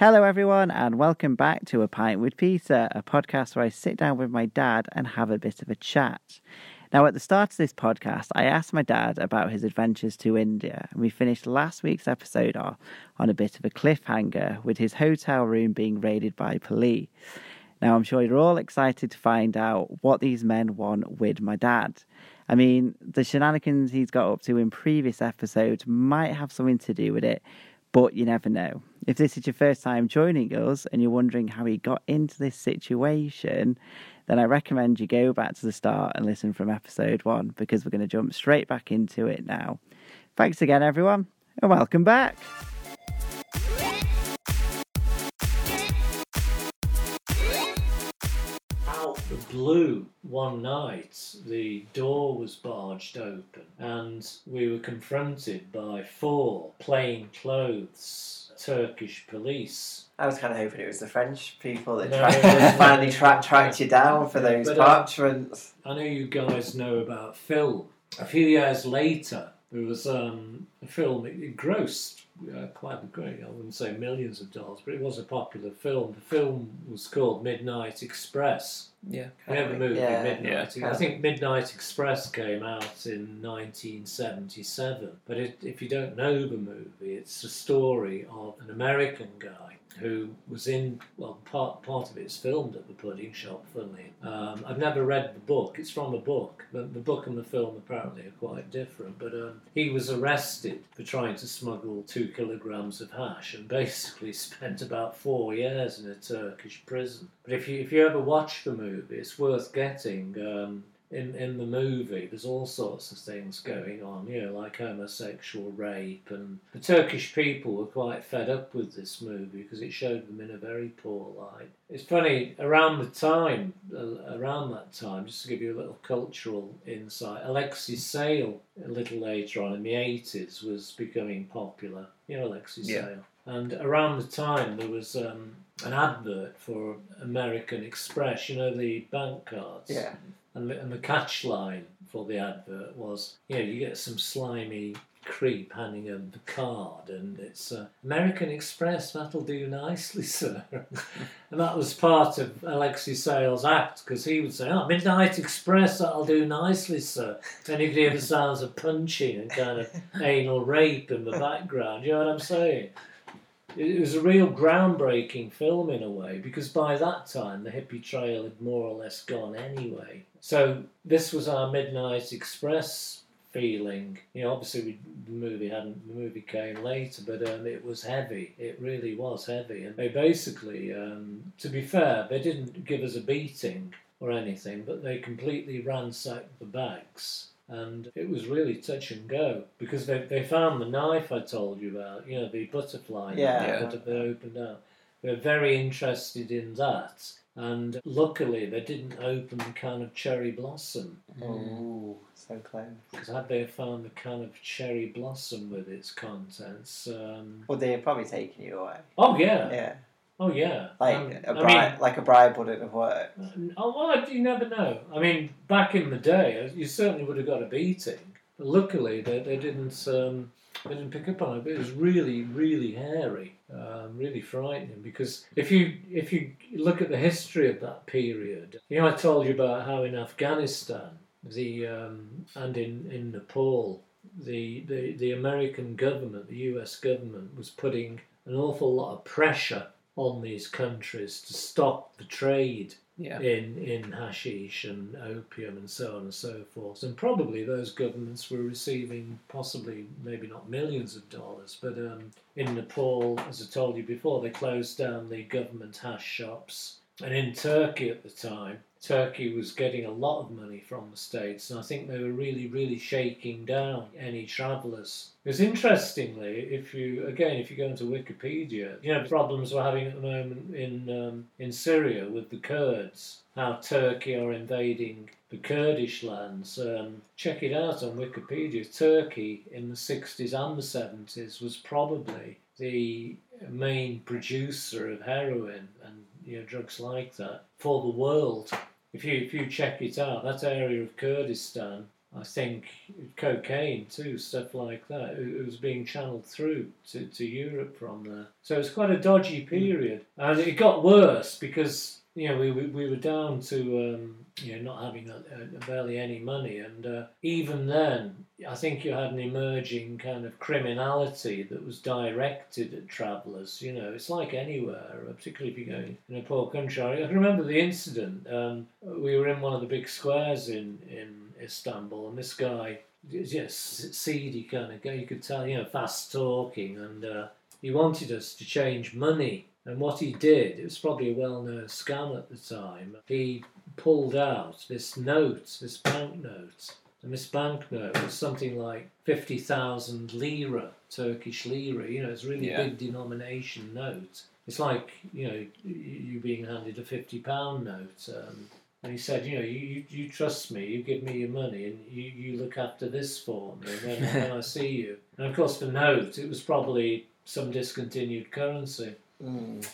Hello, everyone, and welcome back to A Pint with Peter, a podcast where I sit down with my dad and have a bit of a chat. Now, at the start of this podcast, I asked my dad about his adventures to India, and we finished last week's episode on a bit of a cliffhanger with his hotel room being raided by police. Now, I'm sure you're all excited to find out what these men want with my dad. I mean, the shenanigans he's got up to in previous episodes might have something to do with it, but you never know. If this is your first time joining us and you're wondering how he got into this situation, then I recommend you go back to the start and listen from episode one because we're going to jump straight back into it now. Thanks again, everyone, and welcome back. Blue, one night, the door was barged open, and we were confronted by four plainclothes Turkish police. I was kind of hoping it was the French people that No, that finally tra- tracked you down for those But, uh, parchments. I know you guys know about film. A few years later, there was um, a film. It grossed uh, quite a great. I wouldn't say millions of dollars, but it was a popular film. The film was called Midnight Express. Yeah. You know the movie Yeah. Midnight. Yeah. I think Midnight Express came out in 1977. But it, if you don't know the movie, it's a story of an American guy who was in. Well, part part of it is filmed at the pudding shop. Funnily, um, I've never read the book. It's from a book. but the book and the film apparently are quite different. But um, he was arrested for trying to smuggle two kilograms of hash and basically spent about four years in a Turkish prison. But if you if you ever watch the movie, it's worth getting. Um, in in the movie, there's all sorts of things going on, you know, like homosexual rape, and the Turkish people were quite fed up with this movie because it showed them in a very poor light. It's funny around the time, uh, around that time, just to give you a little cultural insight, Alexei Sayle a little later on in the 80s was becoming popular. You know Alexei Yeah. Sayle. And around the time there was um, an advert for American Express, you know, the bank cards. Yeah. And the, and the catch line for the advert was, you know, you get some slimy creep handing him the card, and it's uh, American Express. That'll do nicely, sir. and that was part of Alexei Sayle's act because he would say, "Oh, Midnight Express. That'll do nicely, sir." And you'd hear the sounds of punching and kind of anal rape in the background. You know what I'm saying? It was a real groundbreaking film in a way because by that time the hippie trail had more or less gone anyway. So this was our Midnight Express feeling. You know, obviously we, the movie hadn't. The movie came later, but um, it was heavy. It really was heavy, and they basically, um, to be fair, they didn't give us a beating or anything, but they completely ransacked the bags. And it was really touch and go because they, they found the knife I told you about, you know, the butterfly Yeah. knife that they opened up. They're very interested in that. And luckily, they didn't open the can of cherry blossom Ooh, so close. because had they found the can of cherry blossom with its contents, um, Well, they're probably taking you away. oh yeah, Yeah. Oh yeah, Like Um, a I bribe, like a bribe wouldn't have worked. oh well, you never know. I mean, back in the day, uh, you certainly would have got a beating. But luckily, they, they didn't um, they didn't pick up on it. But it was really, really hairy, um, really frightening. Because if you if you look at the history of that period, you know, I told you about how in Afghanistan, the um, and in in Nepal, the, the the American government, the U.S. government, was putting an awful lot of pressure on these countries to stop the trade Yeah. in in hashish and opium and so on and so forth. And probably those governments were receiving possibly maybe not millions of dollars, but um, in Nepal, as I told you before, they closed down the government hash shops. And in Turkey at the time, Turkey was getting a lot of money from the States, and I think they were really, really shaking down any travellers. Because interestingly, if you again, if you go into Wikipedia, you know problems we're having at the moment in um, in Syria with the Kurds, how Turkey are invading the Kurdish lands. Um, check it out on Wikipedia. Turkey in the 60s and the 70s was probably the main producer of heroin and you know drugs like that for the world. If you if you check it out, that area of Kurdistan I think cocaine too, stuff like that. It, it was being channeled through to, to Europe from there. So it was quite a dodgy hmm. period, and it got worse because know we, we, we were down to um, you know not having barely any money, and uh, even then, I think you had an emerging kind of criminality that was directed at travellers. You know, it's like anywhere, particularly if you go in a poor country. I can remember the incident. Um, we were in one of the big squares in in Istanbul, and this guy, yes, seedy kind of guy. You could tell, you know, fast talking, and uh, he wanted us to change money. And what he did, it was probably a well-known scam at the time. He pulled out this note, this banknote, and this banknote was something like fifty thousand lira, Turkish lira. You know, it's a really Yeah. big denomination note. It's like you know you being handed a fifty pound note. Um, and he said, you know, you, you, you trust me, you give me your money, and you, you look after this for me when, when I see you. And of course, the note, it was probably some discontinued currency. Mm.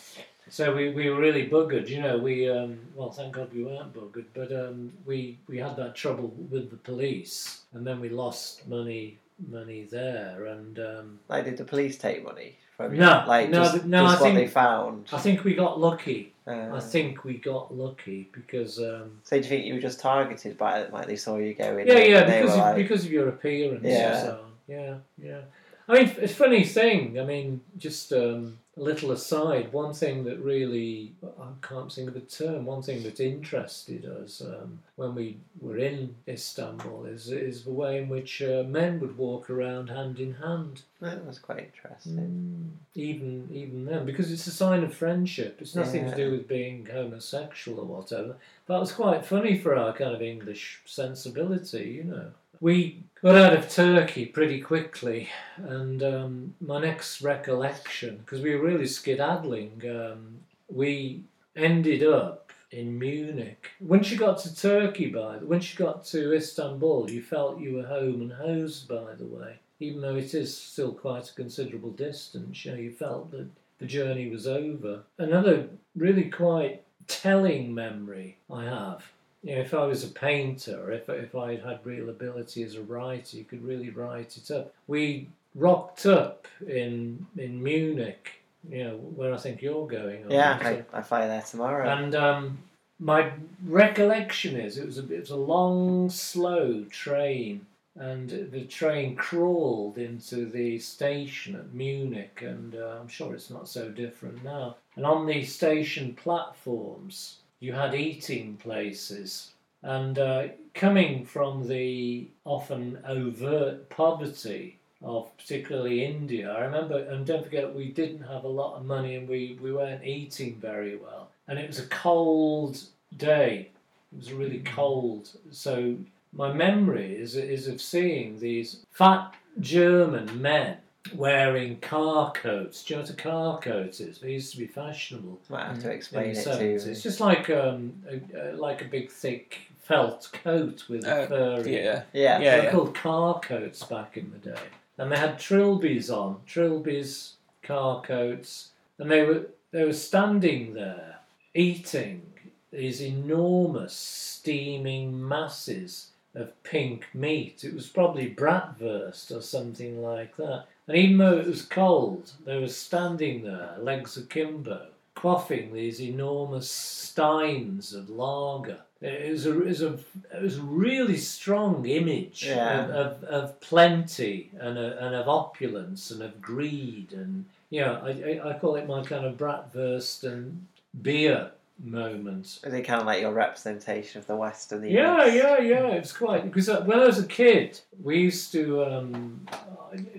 So we, we were really buggered, you know. We um, well, thank God we weren't buggered, but um, we we had that trouble with the police, and then we lost money money there, and um, Like, did the police take money from you? No, like no, just, no, just I what think- they found. I think we got lucky. Uh, I think we got lucky because um, So do you think you were just targeted by it? Like they saw you going? yeah, yeah, because of, like, because of your appearance. Yeah. So yeah, yeah. I mean, it's a funny thing. I mean, just um, a little aside. One thing that really I can't think of a term. One thing that interested us um, when we were in Istanbul is is the way in which uh, men would walk around hand in hand. that was quite interesting. Mm, even even then, because it's a sign of friendship. It's nothing Yeah. to do with being homosexual or whatever. That was quite funny for our kind of English sensibility, you know. We got out of Turkey pretty quickly, and um, my next recollection, because we were really skedaddling, um, we ended up in Munich. Once you got to Turkey, by the once you got to Istanbul, you felt you were home and hosed. By the way, even though it is still quite a considerable distance, you know, you felt that the journey was over. Another really quite telling memory I have. You know, if I was a painter, if if I had real ability as a writer, you could really write it up. We rocked up in in Munich, you know, where I think you're going. on. Yeah, I, I fly there tomorrow. and um, my recollection is it was a it was a long, slow train, and the train crawled into the station at Munich, and uh, I'm sure it's not so different now. And on the station platforms, you had eating places. And uh, coming from the often overt poverty of particularly India, I remember, and don't forget, we didn't have a lot of money and we, we weren't eating very well. And it was a cold day. It was really cold. So my memory is, is of seeing these fat German men wearing car coats. Do you know what a car coat is? They used to be fashionable Might have to explain it to 70s. It's just like um, a, a, like a big thick felt coat with a Uh, fur. in it. Yeah. Yeah. Yeah. They were called car coats back in the day, and they had trilbies on. Trilbies, car coats, and they were they were standing there eating these enormous steaming masses of pink meat. It was probably bratwurst or something like that. And even though it was cold, they were standing there, legs akimbo, quaffing these enormous steins of lager. It was a, it was a, it was a really strong image Yeah. of, of, of plenty and, of- and of opulence and of greed. And, you know, I, I, I call it my kind of bratwurst and beer moment. Is it kind of like your representation of the West and the Yeah, East? yeah, yeah. It's quite because uh, when I was a kid, we used to. Um,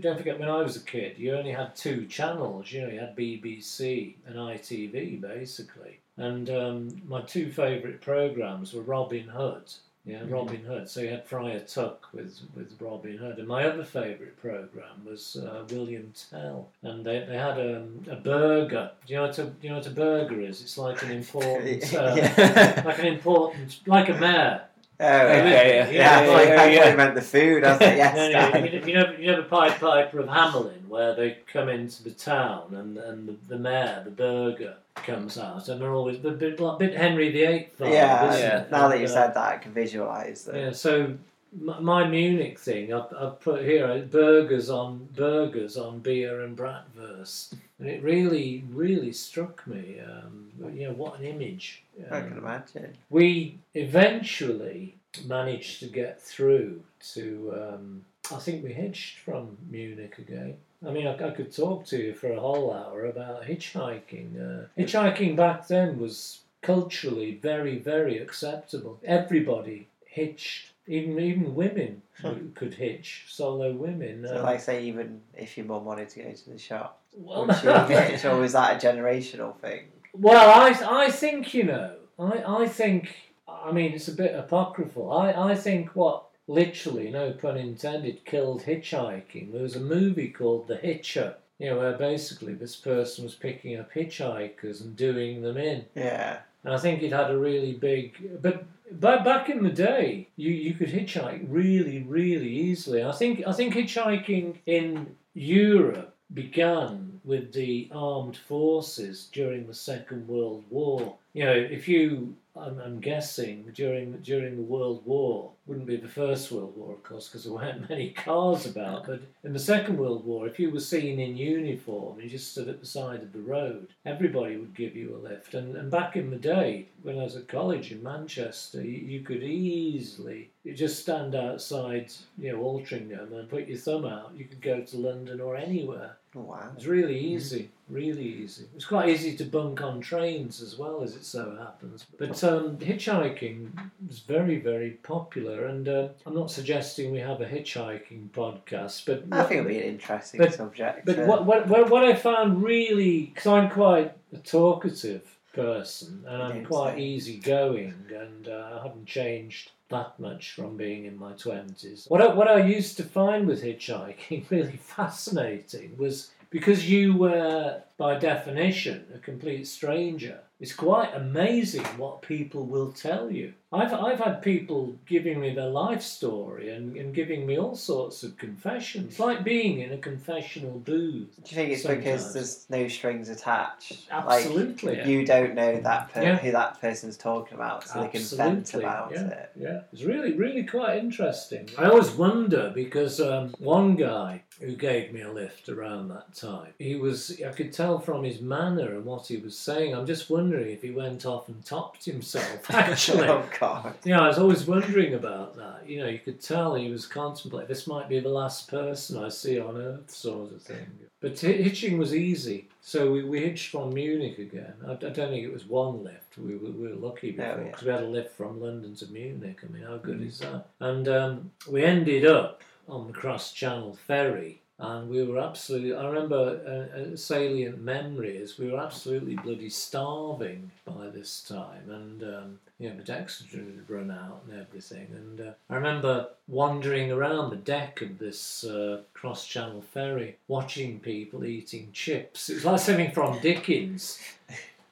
don't forget, when I was a kid, you only had two channels. You know, you had BBC and ITV basically, and um, my two favourite programs were Robin Hood. Yeah, Robin Hood. So you had Friar Tuck with, with Robin Hood, and my other favourite program was uh, William Tell, and they, they had um, a burgher. Do you know what a do you know what a burgher is? It's like an important, uh, yeah. like an important, like a mayor. Oh, Yeah, yeah. yeah, Yeah, yeah. I yeah, thought yeah, I thought yeah. you meant the food. I was like, yes, No, no, you, you know, you know the Pied Piper of Hamelin, where they come into the town and, and the, the mayor, the burgher, comes out, and they're always a bit, like, bit Henry VIII vibe, Yeah, Yeah. now that you uh, said that, I can visualise that. Yeah, so my, my Munich thing, I've, I've put here uh, burgers on burgers on beer and bratwurst, and it really, really struck me. Um, you know, what an image. I Um, can imagine. we eventually managed to get through to. Um, I think we hitched from Munich again. I mean, I, I could talk to you for a whole hour about hitchhiking. Uh, hitchhiking back then was culturally very, very acceptable. Everybody hitched, even even women who could hitch. Solo women. So, um, like, say, even if your mum wanted to go to the shop, well, would she hitch, or was that a generational thing? Well, I I think you know, I I think I mean it's a bit apocryphal. I I think what literally, no pun intended, killed hitchhiking. There was a movie called The Hitcher. You know, where basically this person was picking up hitchhikers and doing them in. Yeah. And I think it had a really big. But ba- back in the day, you, you could hitchhike really, really easily. I think I think hitchhiking in Europe began with the armed forces during the Second World War. You know, if you, I'm, I'm guessing during during the World War, wouldn't be the First World War, of course, because there weren't many cars about. But in the Second World War, if you were seen in uniform, you just stood at the side of the road. Everybody would give you a lift. And, and back in the day, when I was at college in Manchester, you, you could easily just stand outside, you know, Altrincham and put your thumb out. You could go to London or anywhere. Oh, wow. It's really easy, really easy. It's quite easy to bunk on trains as well, as it so happens. But um, hitchhiking is very, very popular, and uh, I'm not suggesting we have a hitchhiking podcast, but I think it'll be an interesting But- subject. but to- what, what, what, what I found really, because I'm quite a talkative person and I'm quite easygoing and uh, I haven't changed that much from being in my 20s. What I, what I used to find with hitchhiking really fascinating was because you were, by definition, a complete stranger, it's quite amazing what people will tell you. I've, I've had people giving me their life story and, and giving me all sorts of confessions. It's like being in a confessional booth. Do you think it's sometimes. because there's no strings attached? Absolutely. Like, you don't know that per- Yeah. who that person's talking about, so they can vent about yeah. it. Yeah, it's really, really quite interesting. I always wonder because um, one guy who gave me a lift around that time, he was, I could tell from his manner and what he was saying, I'm just wondering if he went off and topped himself, actually. oh God. Yeah, I was always wondering about that. You know, you could tell he was contemplating this might be the last person I see on earth, sort of thing. But hi- hitching was easy, so we, we hitched from Munich again. I, I don't think it was one lift. We were, we were lucky Oh, yeah. because we had a lift from London to Munich. I mean, how good is that? And um, we ended up on the Cross Channel ferry. And we were absolutely, I remember a, a salient memory is we were absolutely bloody starving by this time. And, um, you know, the Dexedrine had run out and everything. And uh, I remember wandering around the deck of this uh, cross channel ferry, watching people eating chips. It was like something from Dickens.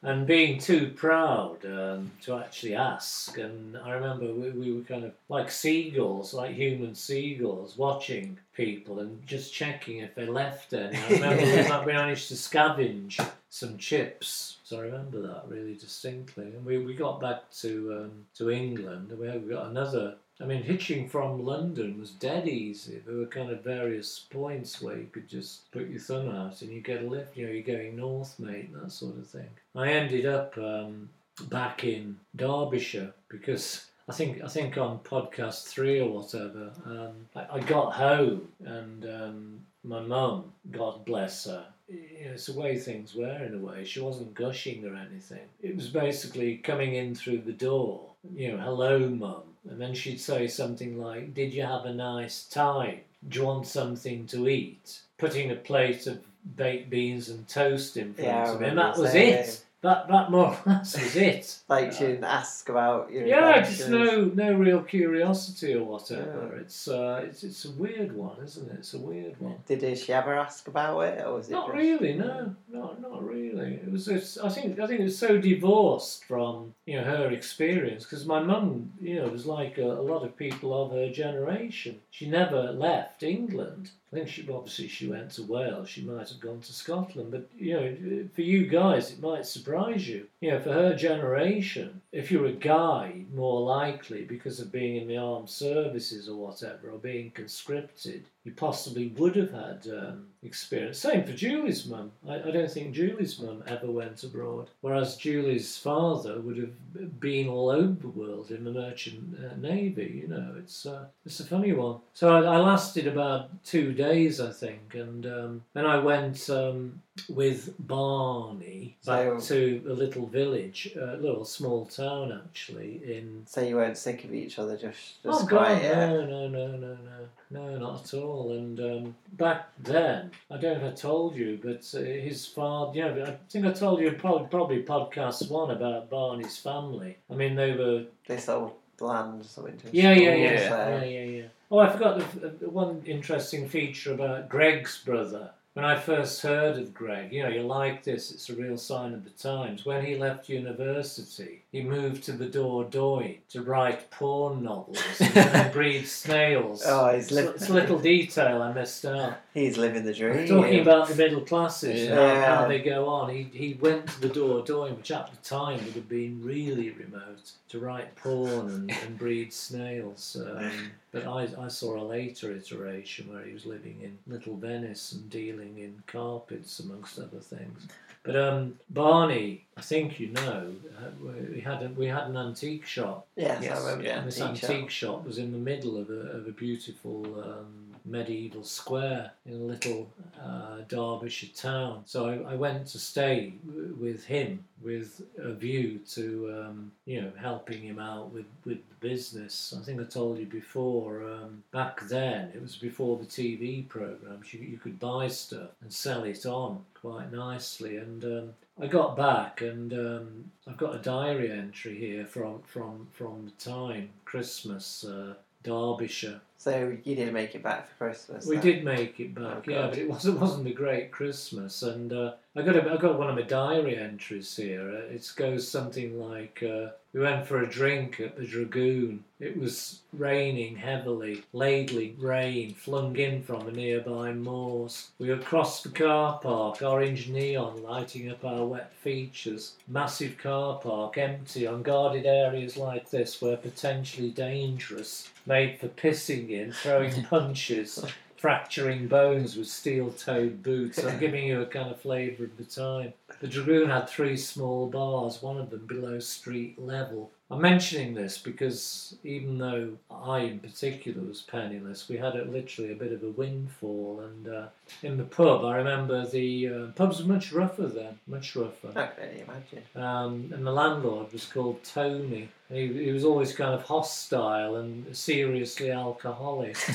And being too proud um, to actually ask, and I remember we, we were kind of like seagulls, like human seagulls, watching people and just checking if they left any. I remember we, we managed to scavenge some chips. So I remember that really distinctly. And we, we got back to um, to England and we, we got another. I mean, hitching from London was dead easy. There were kind of various points where you could just put your thumb out and you get a lift. You know, you're going north, mate, that sort of thing. I ended up um, back in Derbyshire because I think I think on podcast three or whatever, um, I, I got home and um, my mum, God bless her, you know, it's the way things were in a way. She wasn't gushing or anything. It was basically coming in through the door, you know, hello, mum. And then she'd say something like, Did you have a nice time? Do you want something to eat? Putting a plate of baked beans and toast in front Yeah, of him. And that was it. That, that more or less was it. Like she didn't ask about your Yeah, just no no real curiosity or whatever. Yeah. It's uh, it's it's a weird one, isn't it? It's a weird one. Did she ever ask about it, or was it Not just- really, no, not not really. It was. It's, I think I think it's so divorced from you know her experience because my mum, you know, was like a, a lot of people of her generation. She never left England. Think she obviously she went to Wales. She might have gone to Scotland, but you know, for you guys, it might surprise you. You know, for her generation, if you're a guy, more likely because of being in the armed services or whatever, or being conscripted, you possibly would have had um, experience. Same for Julie's mum. I, I don't think Julie's mum ever went abroad, whereas Julie's father would have been all over the world in the merchant uh, navy. You know, it's uh, it's a funny one. So I, I lasted about two days, I think, and um, then I went um, with Barney back So- to a little village, a little small town actually in So you weren't sick of each other, just just oh quite God, yeah. no, no, no, no, no, no, not at all. And um, back then, I don't know if I told you, but uh, his father, you know, I think I told you probably, probably podcast one about Barney's family. I mean, they were They sold land or something yeah, yeah, yeah, yeah, yeah, yeah. Oh, I forgot the, the one interesting feature about Greg's brother. When I first heard of Greg, you know, you like this, it's a real sign of the times. When he left university, he moved to the Dordogne to write porn novels and breed snails. Oh, it's, li- it's a little detail I missed out. He's living the dream. Talking about the middle classes, and how, how they go on. He, he went to the Dordogne, which at the time would have been really remote, to write porn and, and breed snails. Um, but I, I saw a later iteration where he was living in Little Venice and dealing in carpets, amongst other things. But um, Barney, I think you know, uh, we had a, we had an antique shop Yes, Yes, I remember yeah. and this antique antique shop. shop was in the middle of a, of a beautiful um, medieval square in a little uh, Derbyshire town. So I, I went to stay with him with a view to, um, you know, helping him out with, with the business. I think I told you before, um, back then, it was before the TV programs, you, you could buy stuff and sell it on quite nicely. And um, I got back and um, I've got a diary entry here from, from, from the time, Christmas, uh, Derbyshire. So you didn't make it back for Christmas. We then? did make it back, Oh, yeah, but it wasn't wasn't a great Christmas. And uh, I got a, I got one of my diary entries here. It goes something like, uh, "We went for a drink at the Dragoon. It was raining heavily, ladling rain flung in from the nearby moors. We crossed the car park, orange neon lighting up our wet features. Massive car park, empty, unguarded areas like this were potentially dangerous, made for pissing in, throwing punches." Fracturing bones with steel-toed boots. I'm giving you a kind of flavour of the time. The Dragoon had three small bars, one of them below street level. I'm mentioning this because even though I, in particular, was penniless, we had a, literally a bit of a windfall. And uh, in the pub, I remember the uh, pubs were much rougher then, much rougher. I can only imagine. Um, and the landlord was called Tony. He, he was always kind of hostile and seriously alcoholic.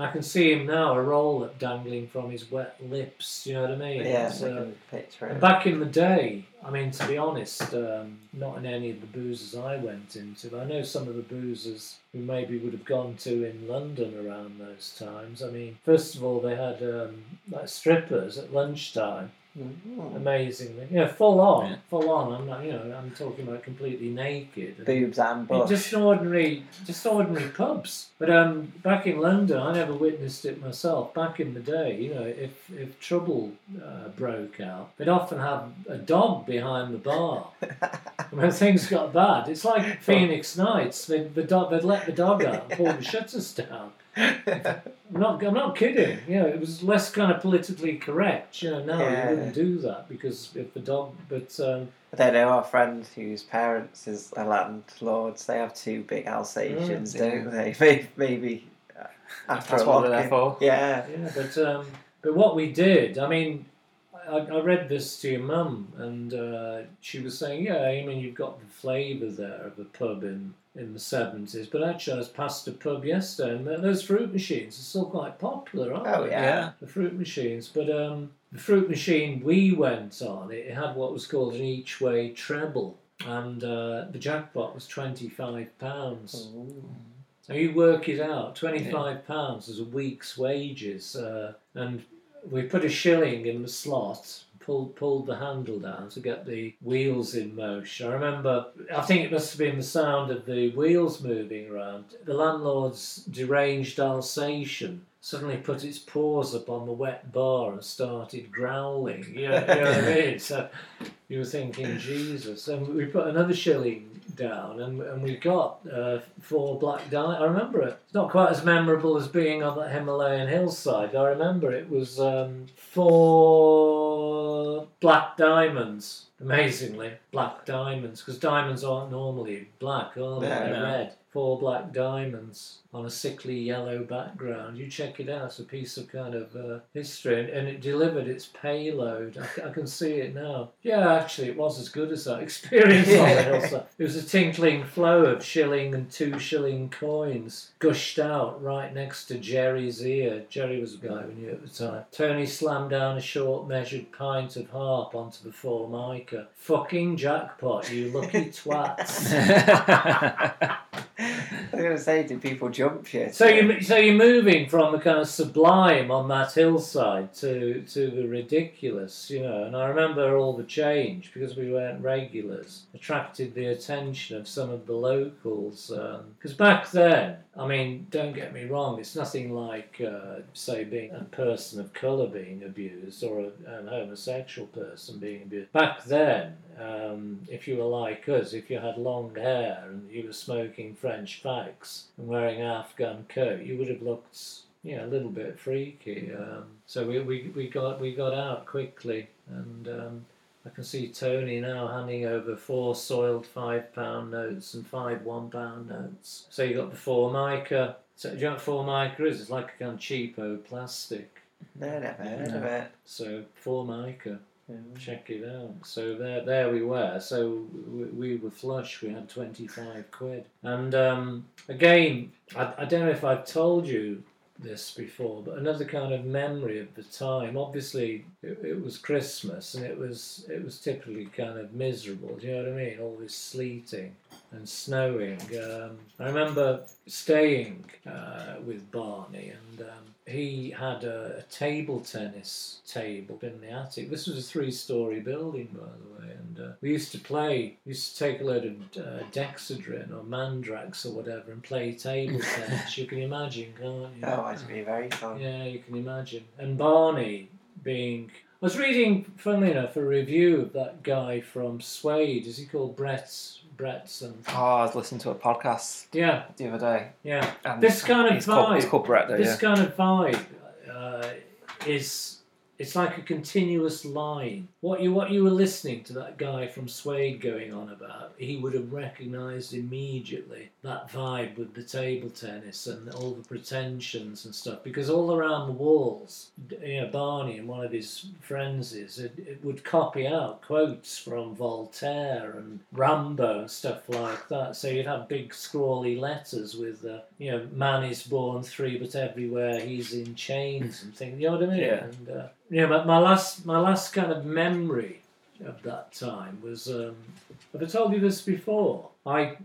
Um, I can see him now, a roll up dangling from his wet lips. You know what I mean? Yeah, I uh, picture and it. back in the day, I mean, to be honest, um, not in any of the boozers I went into. I know some of the boozers who maybe would have gone to in London around those times. I mean, first of all, they had um, like strippers at lunchtime Mhm. amazingly. Yeah, full on, Yeah. full on. I'm not, you know, I'm talking about completely naked. And Boobs and it- bush. just ordinary, just ordinary pubs. But um, back in London, I never witnessed it myself. Back in the day, you know, if if trouble uh, broke out, they'd often have a dog behind the bar. when things got bad, it's like Phoenix Nights. They'd, the dog, they'd let the dog out and pull the shutters down. I'm not, I'm not kidding. You know, it was less kind of politically correct. You know, now Yeah. you wouldn't do that because if the dog, but um, I don't know, our friend whose parents is a landlords, they have two big Alsatians, Mm, don't they? Maybe, maybe uh, after That's a what they're for. Yeah. Yeah, but um, but what we did, I mean, I, I read this to your mum, and uh, she was saying, yeah, I mean, you've got the flavour there of a pub in in the seventies, but actually, I was past a pub yesterday, and those fruit machines are still quite popular, aren't Oh, they? yeah. The fruit machines, but um, the fruit machine we went on, it had what was called an each way treble, and uh, the jackpot was twenty five pounds. So you work it out. Twenty-five pounds is a week's wages, uh, and we put a shilling in the slot. Pulled pulled the handle down to get the wheels in motion. I remember. I think it must have been the sound of the wheels moving around. The landlord's deranged Alsatian suddenly put its paws up on the wet bar and started growling. You know, you know what I mean? So you were thinking, Jesus. And we put another shilling down and, and we got uh, four black diamonds. I remember it. It's not quite as memorable as being on that Himalayan hillside. I remember it was um, four black diamonds. Amazingly, black diamonds, because diamonds aren't normally black, are they? They're red. Four black diamonds on a sickly yellow background. You check it out. It's a piece of kind of uh, history, and, and it delivered its payload. I, I can see it now. Yeah, actually, it was as good as that experience on the hillside. It was a tinkling flow of shilling and two shilling coins gushed out right next to Jerry's ear. Jerry was a guy we knew at the time. Tony slammed down a short measured pint of harp onto the formica. Fucking jackpot, you lucky twats. I was going to say, did people jump you? So you so you're moving from the kind of sublime on that hillside to to the ridiculous, you know. And I remember all the change because we weren't regulars attracted the attention of some of the locals. Because back then, I mean, don't get me wrong, it's nothing like uh, say being a person of colour being abused or a, an homosexual person being abused. Back then, um, if you were like us, if you had long hair and you were smoking French fags and wearing an Afghan coat, you would have looked, know, a little bit freaky. Um, so we, we, we got we got out quickly, and um, I can see Tony now handing over four soiled five pound notes and five one pound notes. So you got the formica. So do you know what formica is? It's like a kind of cheapo plastic. No, never heard of it. So formica. Check it out. So there, there we were. So we, we were flush. We had twenty five quid. And um, again, I, I don't know if I've told you this before, but another kind of memory of the time. Obviously, it, it was Christmas, and it was it was typically kind of miserable. Do you know what I mean? Always sleeting and snowing. Um, I remember staying uh, with Barney, and um, he had a, a table tennis table in the attic. This was a three-story building, by the way, and uh, we used to play. We used to take a load of uh, Dexedrine or Mandrax or whatever and play table tennis. you can imagine, can't you? Oh, it'd be very fun. Yeah, you can imagine. And Barney being. I was reading, funnily enough, a review of that guy from Suede. Is he called Brett? Brett something? Oh, I was listening to a podcast Yeah, the other day. yeah. And This kind of it's called, it's vibe. called Brett, though, This yeah. kind of vibe uh, is it's like a continuous line. What you what you were listening to that guy from Suede going on about, he would have recognised immediately that vibe with the table tennis and all the pretensions and stuff. Because all around the walls, you know, Barney and one of his friends is it, it would copy out quotes from Voltaire and Rimbaud and stuff like that. So you'd have big scrawly letters with uh, you know, man is born free, but everywhere he's in chains and things. You know what I mean? Yeah. And uh, yeah, but my last my last kind of memory of that time was um, have I told you this before? I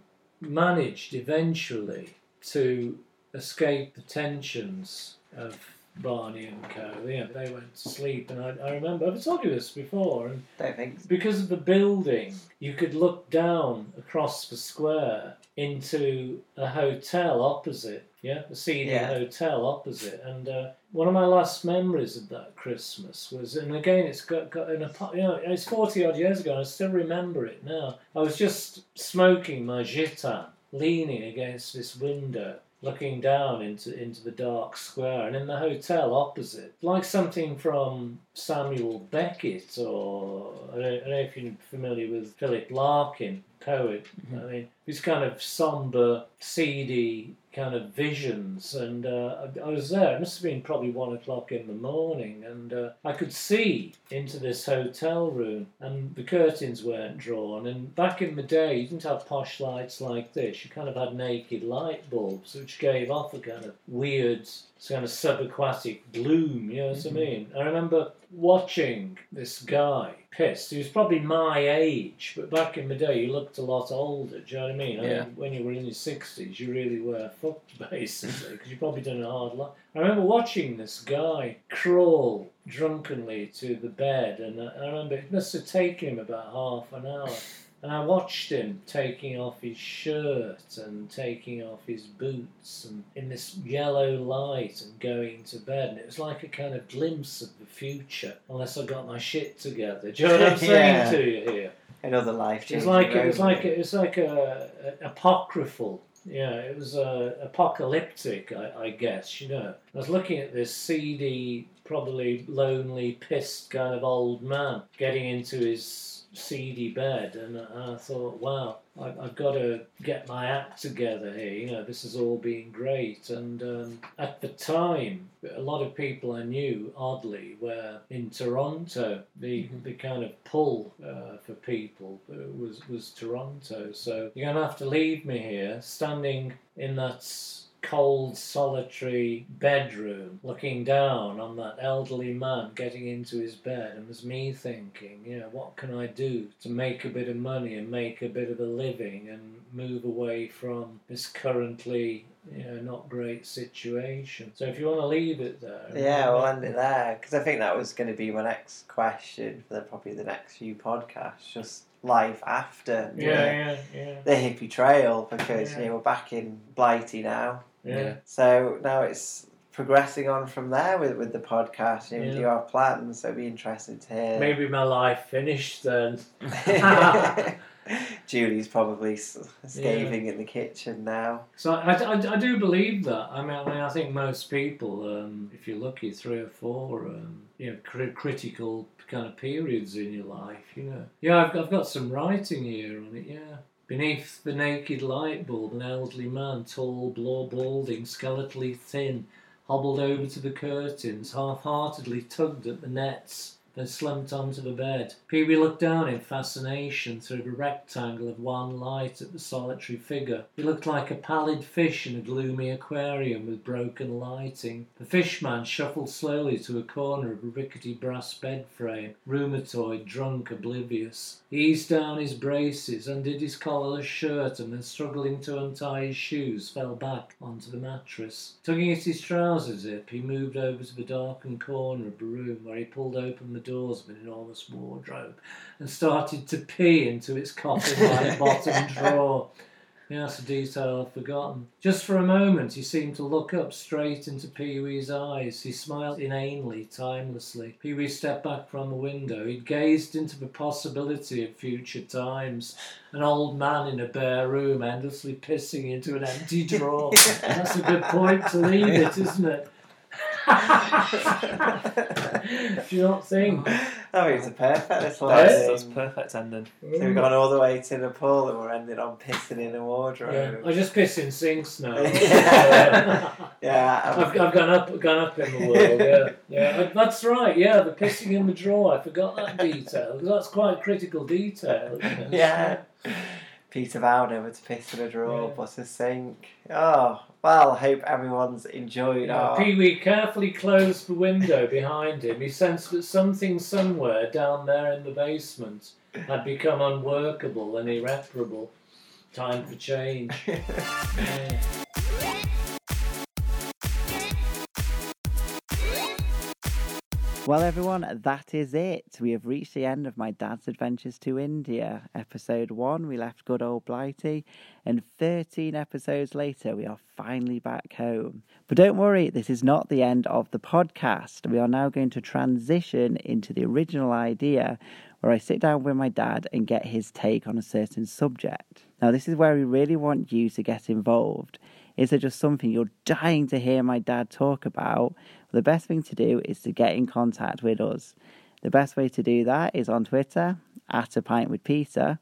managed eventually to escape the tensions of Barney and Co. Yeah, they went to sleep, and I, I remember I've told you this before, and Don't think so. because of the building, you could look down across the square into a hotel opposite. Yeah, the seedy Yeah. hotel opposite. And uh, one of my last memories of that Christmas was, and again, it's got, got an apo- you know, it's forty odd years ago, and I still remember it now. I was just smoking my Gitane, leaning against this window. Looking down into into the dark square, and in the hotel opposite, like something from Samuel Beckett, or I don't, I don't know if you're familiar with Philip Larkin, poet. I mean, these kind of somber, seedy kind of visions, and uh, I, I was there. It must have been probably one o'clock in the morning, and uh, I could see into this hotel room, and the curtains weren't drawn. And back in the day, you didn't have posh lights like this. You kind of had naked light bulbs, which gave off a kind of weird, kind of subaquatic gloom. You know what I mean? I remember watching this guy pissed. He was probably my age, but back in the day, you looked a lot older. Do you know what I mean? I Yeah. mean when you were in your sixties, you really were fucked basically because you probably done a hard life. I remember watching this guy crawl drunkenly to the bed, and I I remember it must have taken him about half an hour. And I watched him taking off his shirt and taking off his boots and in this yellow light and going to bed. And it was like a kind of glimpse of the future, unless I got my shit together. Do you know what I'm saying Yeah. to you here? Another life It was like it was like it was like a, a apocryphal. Yeah, it was uh, apocalyptic, I, I guess. You know, I was looking at this seedy, probably lonely, pissed kind of old man getting into his seedy bed, and I, thought, wow, I, I've got to get my act together here. You know, this has all been great, and um, at the time, a lot of people I knew, oddly, were in Toronto. The the kind of pull uh, for people uh, was was Toronto. So you're gonna have to leave me here, standing in that cold, solitary bedroom, looking down on that elderly man getting into his bed, and was me thinking, you know, what can I do to make a bit of money and make a bit of a living and move away from this currently you know, not great situation. So if you want to leave it there. Yeah, we'll end it there because I think that was going to be my next question for the, probably the next few podcasts. Just life after the, Yeah, yeah, yeah, the hippie trail because Yeah. you know we're back in Blighty now. Yeah. So now it's progressing on from there with, with the podcast. You, know, Yeah. Do you have plans? So be interested to hear. Maybe my life finished then. Julie's probably scathing in the kitchen now. So I, I, I do believe that. I mean, I mean, I think most people, um, if you're lucky, three or four, um, you know, cri- critical kind of periods in your life. You know, yeah, I've, I've got some writing here on it. Yeah. Beneath the naked light bulb, an elderly man, tall, blue, balding, skeletally thin, hobbled over to the curtains, half-heartedly tugged at the nets, then slumped onto the bed. Pee-wee looked down in fascination through the rectangle of one light at the solitary figure. He looked like a pallid fish in a gloomy aquarium with broken lighting. The fishman shuffled slowly to a corner of a rickety brass bed frame, rheumatoid, drunk, oblivious. He eased down his braces, undid his collarless shirt, and then struggling to untie his shoes, fell back onto the mattress. Tugging at his trouser zip, he moved over to the darkened corner of the room where he pulled open the doors of an enormous wardrobe and started to pee into its coffin-like bottom drawer. That's a detail I've forgotten. Just for a moment, he seemed to look up straight into Pee Wee's eyes. He smiled inanely, timelessly. Pee Wee stepped back from the window. He'd gazed into the possibility of future times. An old man in a bare room, endlessly pissing into an empty drawer. That's a good point to leave it, isn't it? Do you not think? I oh, mean, it's a perfect little Yes, ending. That's perfect ending. So we've gone all the way to Nepal and we're ending on pissing in a wardrobe. Yeah, I just piss in sinks now. Yeah. Yeah, I've, I've gone up, gone up in the world. Yeah, yeah, that's right. Yeah, the pissing in the drawer. I forgot that detail because that's quite a critical detail. isn't it? yeah. Peter vowed never to piss in a drawer Yeah. plus a sink. Oh, well, hope everyone's enjoyed Yeah, our. Pee Wee carefully closed the window behind him. He sensed that something somewhere down there in the basement had become unworkable and irreparable. Time for change. Yeah. Well, everyone, that is it. We have reached the end of my dad's adventures to India. Episode one, we left good old Blighty, and 13 episodes later, we are finally back home. But don't worry, this is not the end of the podcast. We are now going to transition into the original idea where I sit down with my dad and get his take on a certain subject. Now, this is where we really want you to get involved. Is there just something you're dying to hear my dad talk about? the best thing to do is to get in contact with us. The best way to do that is on Twitter at a pint with Peter,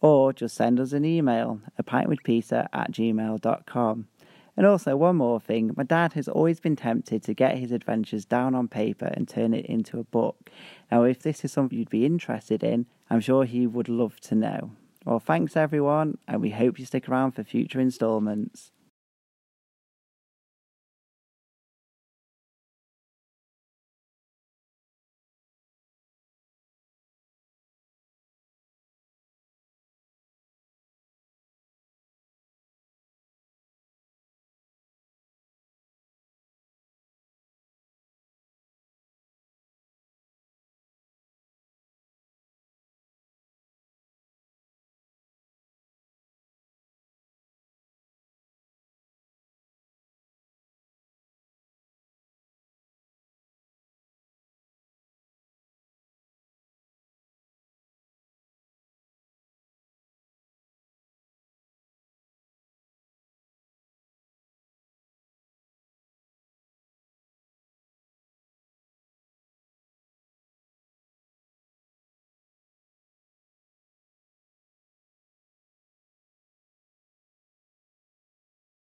or just send us an email, a pint with Peter at gmail.com. And also, one more thing my dad has always been tempted to get his adventures down on paper and turn it into a book. Now, if this is something you'd be interested in, I'm sure he would love to know. Well, thanks everyone, and we hope you stick around for future instalments.